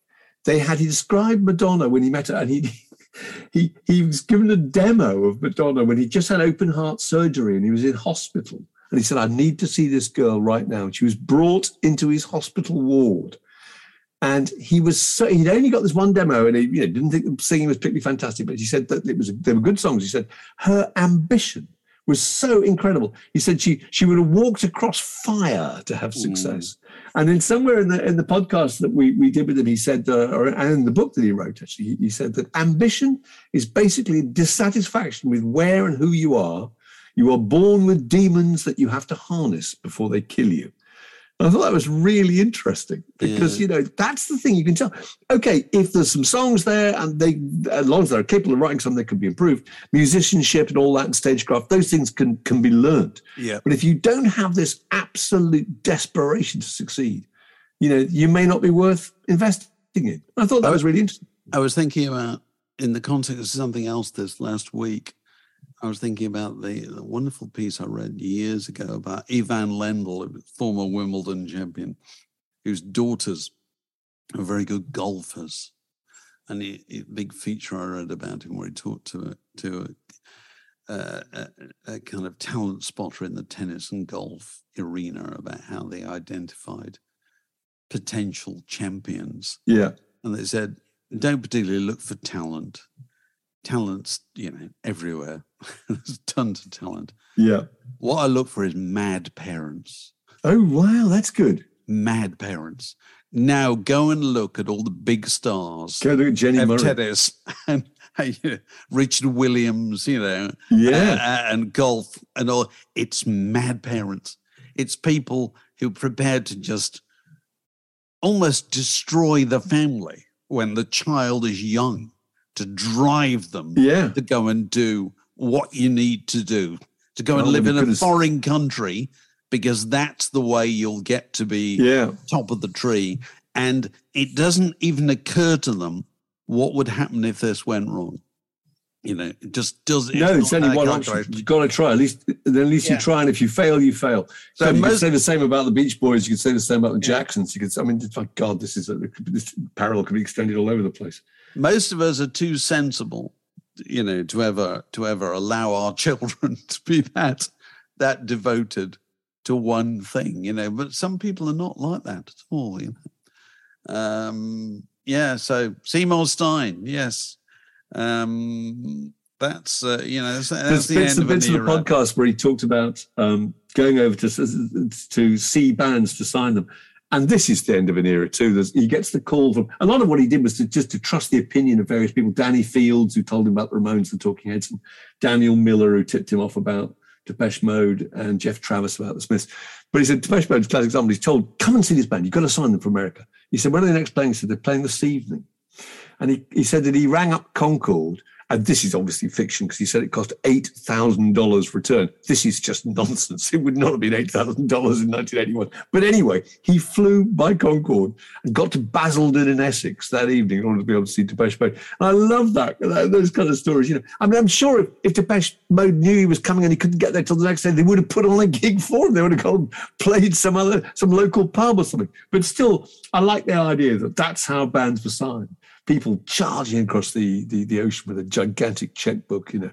they had, he described Madonna when he met her, and he, he, he was given a demo of Madonna when he just had open heart surgery and he was in hospital. And he said, I need to see this girl right now. And she was brought into his hospital ward. And he was so, he'd only got this one demo and he you know, didn't think the singing was particularly fantastic, but he said that it was, they were good songs. He said her ambition was so incredible. He said she, she would have walked across fire to have success. And then somewhere in the, in the podcast that we, we did with him, he said, uh, or, and in the book that he wrote, actually, he, he said that ambition is basically dissatisfaction with where and who you are. You are born with demons that you have to harness before they kill you. I thought that was really interesting because, you know, that's the thing you can tell. Okay, if there's some songs there and they, as long as they're capable of writing something that can be improved, musicianship and all that and stagecraft, those things can, can be learned. Yeah. But if you don't have this absolute desperation to succeed, you know, you may not be worth investing in. I thought that was really interesting. I was thinking about, in the context of something else this last week, I was thinking about the, the wonderful piece I read years ago about Ivan Lendl, a former Wimbledon champion, whose daughters are very good golfers. And he- big feature I read about him where he talked to a, to uh, a, a kind of talent spotter in the tennis and golf arena about how they identified potential champions. Yeah. And they said, don't particularly look for talent. Talent's, you know, everywhere. There's tons of talent. Yeah. What I look for is mad parents. Oh, wow. That's good. Mad parents. Now go and look at all the big stars Go look at Jenny Murray. tennis and you know, Richard Williams, you know, Yeah. uh, and golf and all. It's mad parents. It's people who are prepared to just almost destroy the family when the child is young to drive them Yeah. to go and do what you need to do to go and oh, live we in a could foreign country because that's the way you'll get to be Yeah. top of the tree. And it doesn't even occur to them what would happen if this went wrong. You know, it just does. no, it's not only that one option. You've got to try. At least, then at least Yeah. you try, and if you fail, you fail. So So you could say the same about the Beach Boys. You could say the same about the Jacksons. You could. I mean, my God, this is a, this parallel could be extended all over the place. Most of us are too sensible, you know, to ever to ever allow our children to be that that devoted to one thing, you know. But some people are not like that at all, you know. Um, yeah. So Seymour Stein, yes. Um, that's uh, you know that's, that's There's the bits end of bits of the podcast where he talked about um, going over to to see bands to sign them. And this is the end of an era too. There's, he gets the call from a lot of what he did was to just to trust the opinion of various people. Danny Fields, who told him about the Ramones, the Talking Heads, and Daniel Miller, who tipped him off about Depeche Mode, and Geoff Travis about the Smiths. But he said Depeche Mode's a classic example. He's told, "Come and see this band. You've got to sign them for America." He said, "When are they next playing?" He said, "They're playing this evening." And he, he said that he rang up Concorde, and this is obviously fiction because he said it cost $8,000 return. This is just nonsense. It would not have been $8,000 in 1981. But anyway, he flew by Concorde and got to Basildon in Essex that evening in order to be able to see Depeche Mode. And I love that, those kind of stories. You know, I mean, I'm sure if, if Depeche Mode knew he was coming and he couldn't get there till the next day, they would have put on a gig for him. They would have gone played some other, some local pub or something. But still, I like the idea that that's how bands were signed people charging across the, the, the ocean with a gigantic checkbook, you know.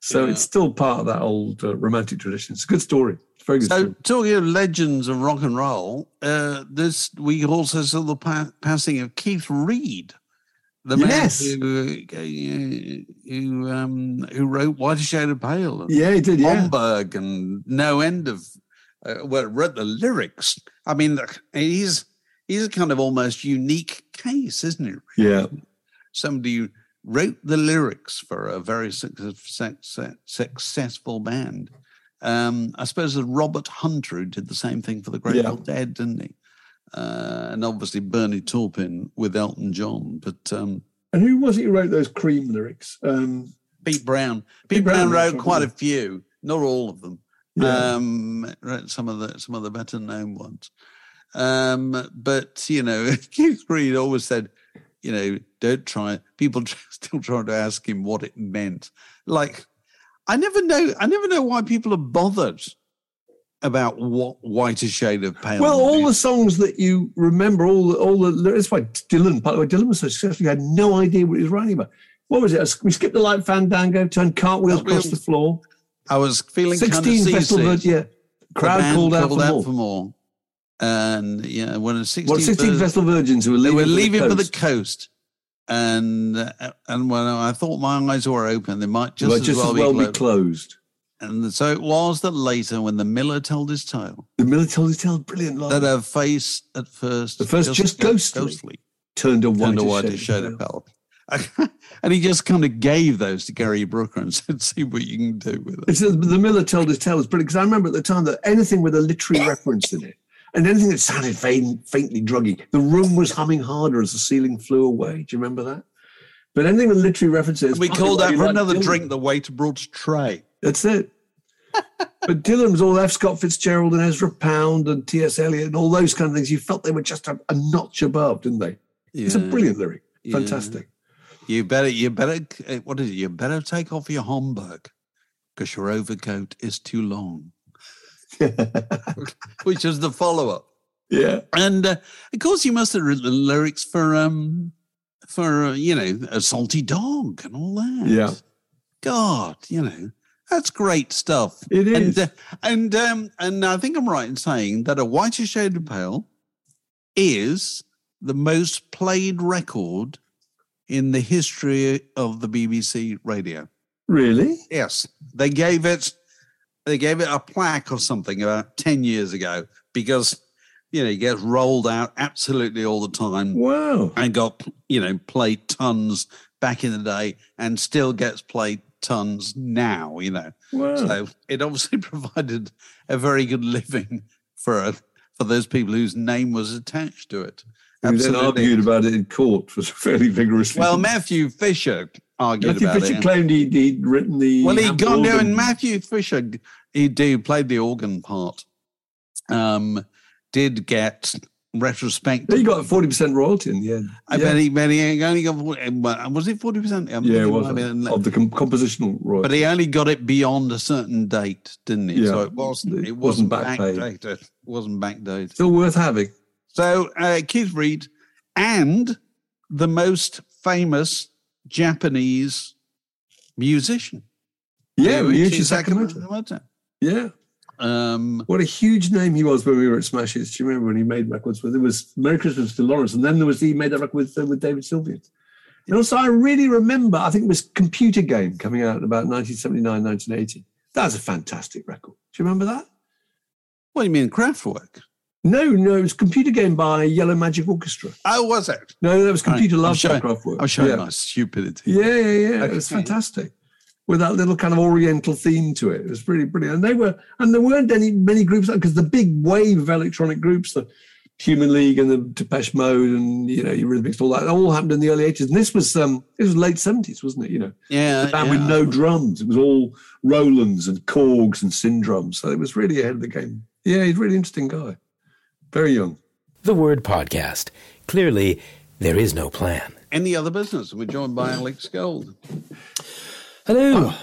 So Yeah. it's still part of that old uh, romantic tradition. It's a good story. It's a very good So, story. talking of legends of rock and roll, uh, this we also saw the pa- passing of Keith Reid, the man Yes. who uh, who um, who wrote White Shade of Pale, and Yeah, he did. Yeah. Homburg, and no end of uh, well, wrote the lyrics. I mean, the- he's he's a kind of almost unique case, isn't he? Yeah. Somebody who wrote the lyrics for a very success, success, successful band. Um, I suppose that Robert Hunter who did the same thing for the Grateful Dead, didn't he? Uh, and obviously Bernie Taupin with Elton John, but um, And who was it who wrote those Cream lyrics? Um, Pete Brown. Pete, Pete Brown, Brown, wrote quite a few, not all of them. Yeah. Um, wrote some of the some of the better known ones. Um, but you know, Keith Reid always said, you know, don't try. People still trying to ask him what it meant. Like, I never know. I never know why people are bothered about what whiter shade of pale. well, all the songs that you remember, all the, all the lyrics. That's why Dylan, by the way, Dylan was so successful. He had no idea what he was writing about. What was it? We skipped the light fandango, turned cartwheels across the floor. I was feeling kind of 16 vestal, seasick. Yeah. Crowd called out, called for, out for more. And yeah, when a 16, What 16 Vir- vestal Virgins who were leaving, were for the for the coast. And uh, and when I thought my eyes were open, they might just, Might as, just well, as well be be closed. closed. And so it was that later, when the miller told his tale, The military tale, brilliant line. that her face at first, At first just ghostly, turned a turned a white white shade of pale. and he just kind of gave those to Gary Brooker and said, "See what you can do with it." It's the, the Miller told his tale was brilliant because I remember at the time that anything with a literary reference in it and anything that sounded faint, faintly druggy, the room was humming harder as the ceiling flew away. Do you remember that? But anything with literary references, we partly called why out for like another Dylan. drink. The waiter brought a tray. That's it. but Dylan was all F. Scott Fitzgerald and Ezra Pound and T.S. Eliot and all those kind of things. You felt they were just a, a notch above, didn't they? It's a brilliant lyric. Yeah. Fantastic. You better, you better, uh, what is it? You better take off your Homburg because your overcoat is too long, which is the follow up. Yeah. And uh, of course, you must have written the lyrics for, um, for uh, you know, a salty dog and all that. Yeah. God, you know, That's great stuff. It is. And, uh, and, um, and I think I'm right in saying that A Whiter Shade of Pale is the most played record in the history of the BBC radio. Really? Yes. They gave it they gave it a plaque or something about 10 years ago because you know, it gets rolled out absolutely all the time Wow. and got, you know, played tons back in the day and still gets played tons now, you know. Wow. So it obviously provided a very good living for a, for those people whose name was attached to it. We then argued about it in court for fairly vigorously. Well, Matthew Fisher argued Matthew about Fisher it. claimed he'd, he'd written the. Well, he Hampton got there, and Matthew Fisher, he did played the organ part. Um, did get retrospective. He got forty percent royalty in the end. I bet he, bet he only got was it forty percent? Yeah, it was of the com- compositional royalty. But he only got it beyond a certain date, didn't he? Yeah. So it wasn't. It It wasn't wasn't backdated. It wasn't backdated. Still worth having. So uh, Keith Reid and the most famous Japanese musician. Yeah, Ryuichi Sakamoto. Sakamoto. Yeah. Um, What a huge name he was when we were at Smashes. Do you remember when he made records with? It was Merry Christmas to Lawrence, and then there was he made that record with uh, with David Sylvian. And also, I really remember. I think it was Computer Game coming out in about 1979, 1980. That was a fantastic record. Do you remember that? what do you mean, Kraftwerk? No, no, it was Computer Game by Yellow Magic Orchestra. Oh, was it? No, that was Computer I'm Love showing, by Kraftwerk. I'm showing yeah. my stupidity. Yeah, yeah, yeah. It was fantastic. With that little kind of Oriental theme to it. It was really brilliant. And they were, and there weren't any many groups because the big wave of electronic groups, the Human League and the Depeche Mode and you know Eurythmics, all that, all happened in the early 80s. And this was um this was late 70s, wasn't it? You know, Yeah, the band yeah. with no drums. It was all Rolands and Korgs and Syndrums. So it was really ahead of the game. Yeah, he's a really interesting guy. Very young. The word podcast. Clearly, there is no plan. Any other business? We're joined by Alex Gold. Hello.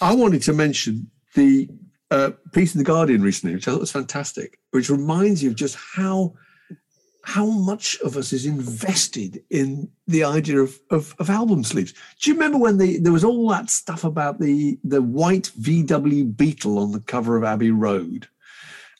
I wanted to mention the uh, piece in the Guardian recently, which I thought was fantastic, which reminds you of just how how much of us is invested in the idea of, of, of album sleeves. Do you remember when the, there was all that stuff about the the white VW Beetle on the cover of Abbey Road?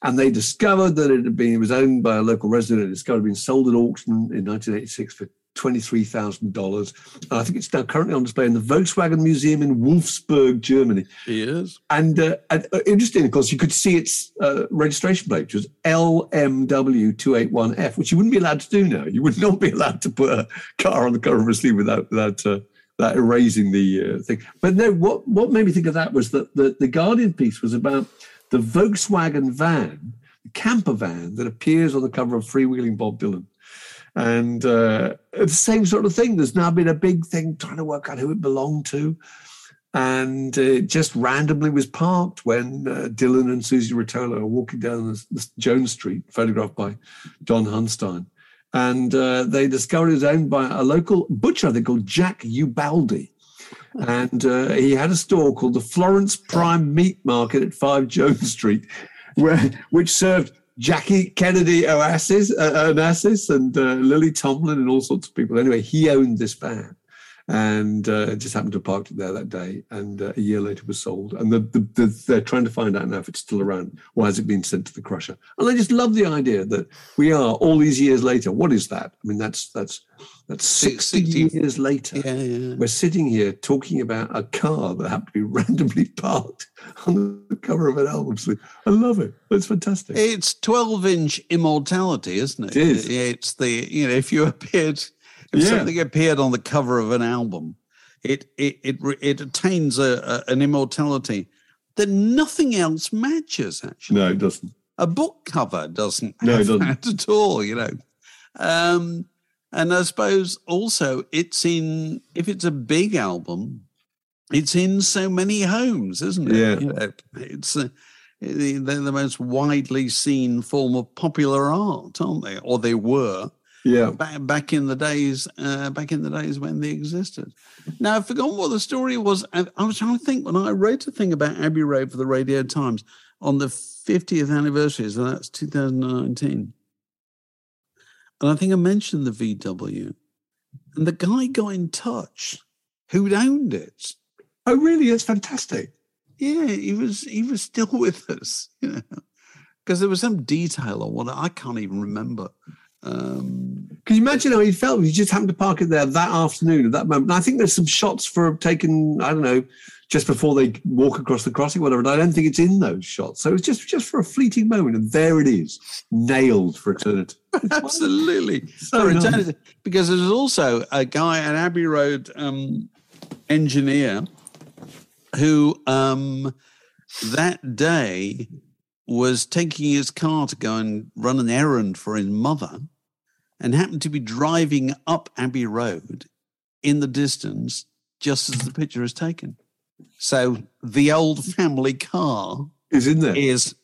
And they discovered that it had been, it was owned by a local resident, it discovered it had been sold at auction in 1986 for $23,000. And I think it's now currently on display in the Volkswagen Museum in Wolfsburg, Germany. He is. And, uh, and uh, interesting, of course, you could see its uh, registration plate, which was LMW281F, which you wouldn't be allowed to do now. You would not be allowed to put a car on the cover of a sleeve without without uh, without erasing the uh, thing. But no, what what made me think of that was that the, the Guardian piece was about the Volkswagen van, the camper van that appears on the cover of Freewheelin' Bob Dylan. And uh, it's the same sort of thing. There's now been a big thing trying to work out who it belonged to and it just randomly was parked when uh, Dylan and Suze Rotolo are walking down this, this Jones Street, photographed by Don Hunstein. And uh, they discovered it was owned by a local butcher, I think, called Jack Ubaldi. And uh, he had a store called the Florence Prime Meat Market at 5 Jones Street, where which served Jackie Kennedy Oasis, uh, Onassis and uh, Lily Tomlin and all sorts of people. Anyway, he owned this van and uh, just happened to have parked it there that day. And uh, a year later was sold. And the, the, the, they're trying to find out now if it's still around. Why has it been sent to the crusher? And I just love the idea that we are all these years later. What is that? I mean, that's that's that's 60 60 years later. Yeah, yeah. We're sitting here talking about a car that happened to be randomly parked on the cover of an album sleeve. I love it. It's fantastic. It's 12 inch immortality, isn't it? It is. It's the, you know, if you appeared, if Yeah. something appeared on the cover of an album, it it it, it attains a, a, an immortality that nothing else matches, actually. no, it doesn't. A book cover doesn't No, it doesn't. that at all, you know. Um, and I suppose also it's in, if it's a big album, it's in so many homes, isn't it? Yeah. You know, it's uh, they're the most widely seen form of popular art, aren't they? Or they were Yeah. back, back in the days, uh, back in the days when they existed. Now I've forgotten what the story was. I, I was trying to think when I wrote a thing about Abbey Road for the Radio Times on the 50th anniversary, so that's 2019. And I think I mentioned the VW, and the guy got in touch who'd owned it. Oh, really? That's fantastic. Yeah, he was he was still with us, you know, because there was some detail on what I can't even remember. Um, Can you imagine how he felt? He just happened to park it there that afternoon at that moment. And I think there's some shots for taken, I don't know, just before they walk across the crossing, whatever. And I don't think it's in those shots. So it's just just for a fleeting moment, and there it is, nailed for eternity. absolutely, So For nice. eternity. because there's also a guy, an Abbey Road um, engineer, who um, that day was taking his car to go and run an errand for his mother and happened to be driving up Abbey Road in the distance just as the picture is taken. So the old family car Is in there. is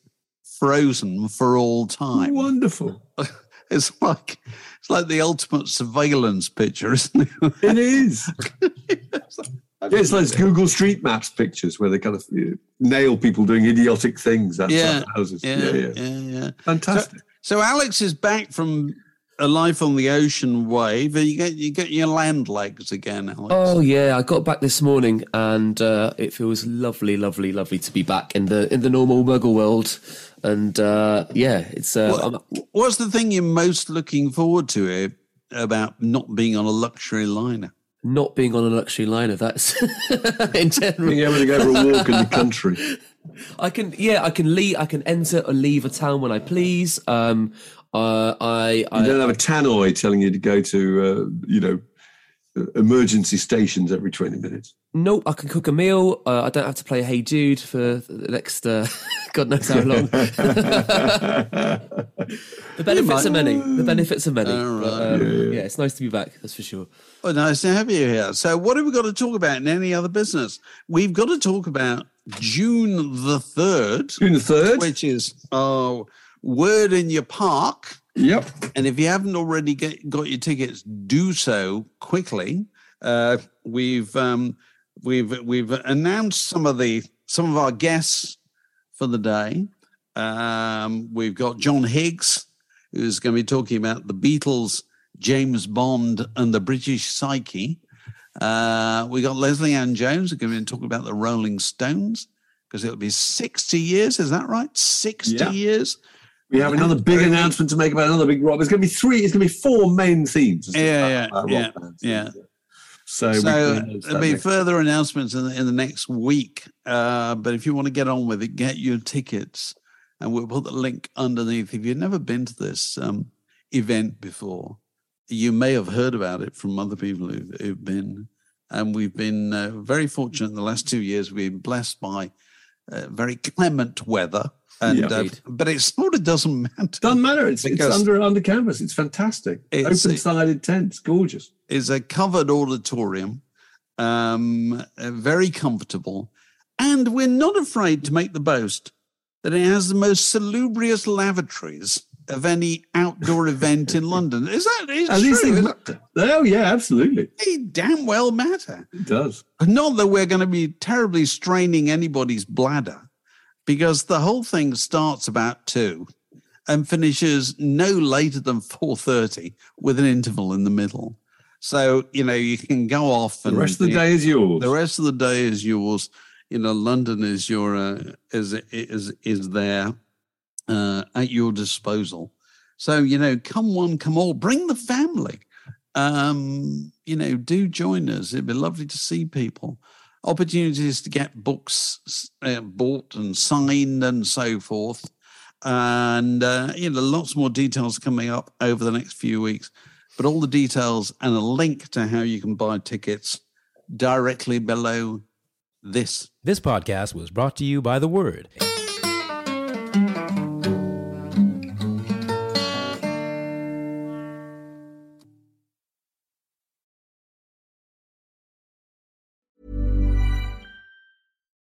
frozen for all time. Wonderful. It's like it's like the ultimate surveillance picture, isn't it? It is. Yeah, it's like Google Street Maps pictures where they kind of you know, nail people doing idiotic things outside Yeah, houses. yeah, yeah, yeah. Fantastic. So Alex is back from a life on the ocean wave. You get you get your land legs again, Alex. Oh yeah, I got back this morning, and uh, it feels lovely, lovely, lovely to be back in the in the normal Muggle world. And uh, yeah, it's uh, What- What's the thing you're most looking forward to here about not being on a luxury liner? Not being on a luxury liner. That's in general. Being able to go for a walk in the country. I can, yeah, I can leave. I can enter or leave a town when I please. Um, uh, I, I You don't have a tannoy telling you to go to, uh, you know, emergency stations every 20 minutes. Nope, I can cook a meal. Uh, I don't have to play Hey Jude for the next uh, God knows how long. the benefits are many. The benefits are many. All But, um, yeah, it's nice to be back. That's for sure. Well, nice to have you here. So, what have we got to talk about in any other business? We've got to talk about June the 3rd, June the 3rd. which is uh, Word in Your Park. Yep. And if you haven't already get, got your tickets, do so quickly. Uh, we've um, we've we've announced some of the some of our guests for the day. Um, we've got John Higgs, who's going to be talking about the Beatles, James Bond, and the British Psyche. Uh, we got Lesley-Ann Jones, who's going to be talking about the Rolling Stones, because it'll be 60 years. Is that right? 60 Yeah. years. We have another big announcement to make about another big rock. There's going to be three, it's going to be four main themes. Yeah, yeah, about yeah, bands. yeah. So, So announce there'll be next- further announcements in the, in the next week. Uh, but if you want to get on with it, get your tickets, and we'll put the link underneath. If you've never been to this um, event before, you may have heard about it from other people who've, who've been. And we've been uh, very fortunate in the last two years. We've been blessed by uh, very clement weather, and Yeah. uh, but it sort of doesn't matter. Doesn't matter. It's, it's under under canvas. It's fantastic. It's- Open sided tents, gorgeous. It's a covered auditorium, um, uh, very comfortable, and we're not afraid to make the boast that it has the most salubrious lavatories of any outdoor event in London. Is that is And these true? things Is matter. Oh yeah, absolutely. They damn well matter. It does. Not that we're going to be terribly straining anybody's bladder, because the whole thing starts about two and finishes no later than four thirty, with an interval in the middle. So you know you can go off, The rest of the day is yours. the rest of the day is yours. You know, London is your uh, is is is there uh, at your disposal. So you know, come one, come all. Bring the family. Um, you know, do join us. It'd be lovely to see people. Opportunities to get books uh, bought and signed and so forth. And uh, you know, lots more details coming up over the next few weeks. But all the details and a link to how you can buy tickets directly below this. This podcast was brought to you by The Word.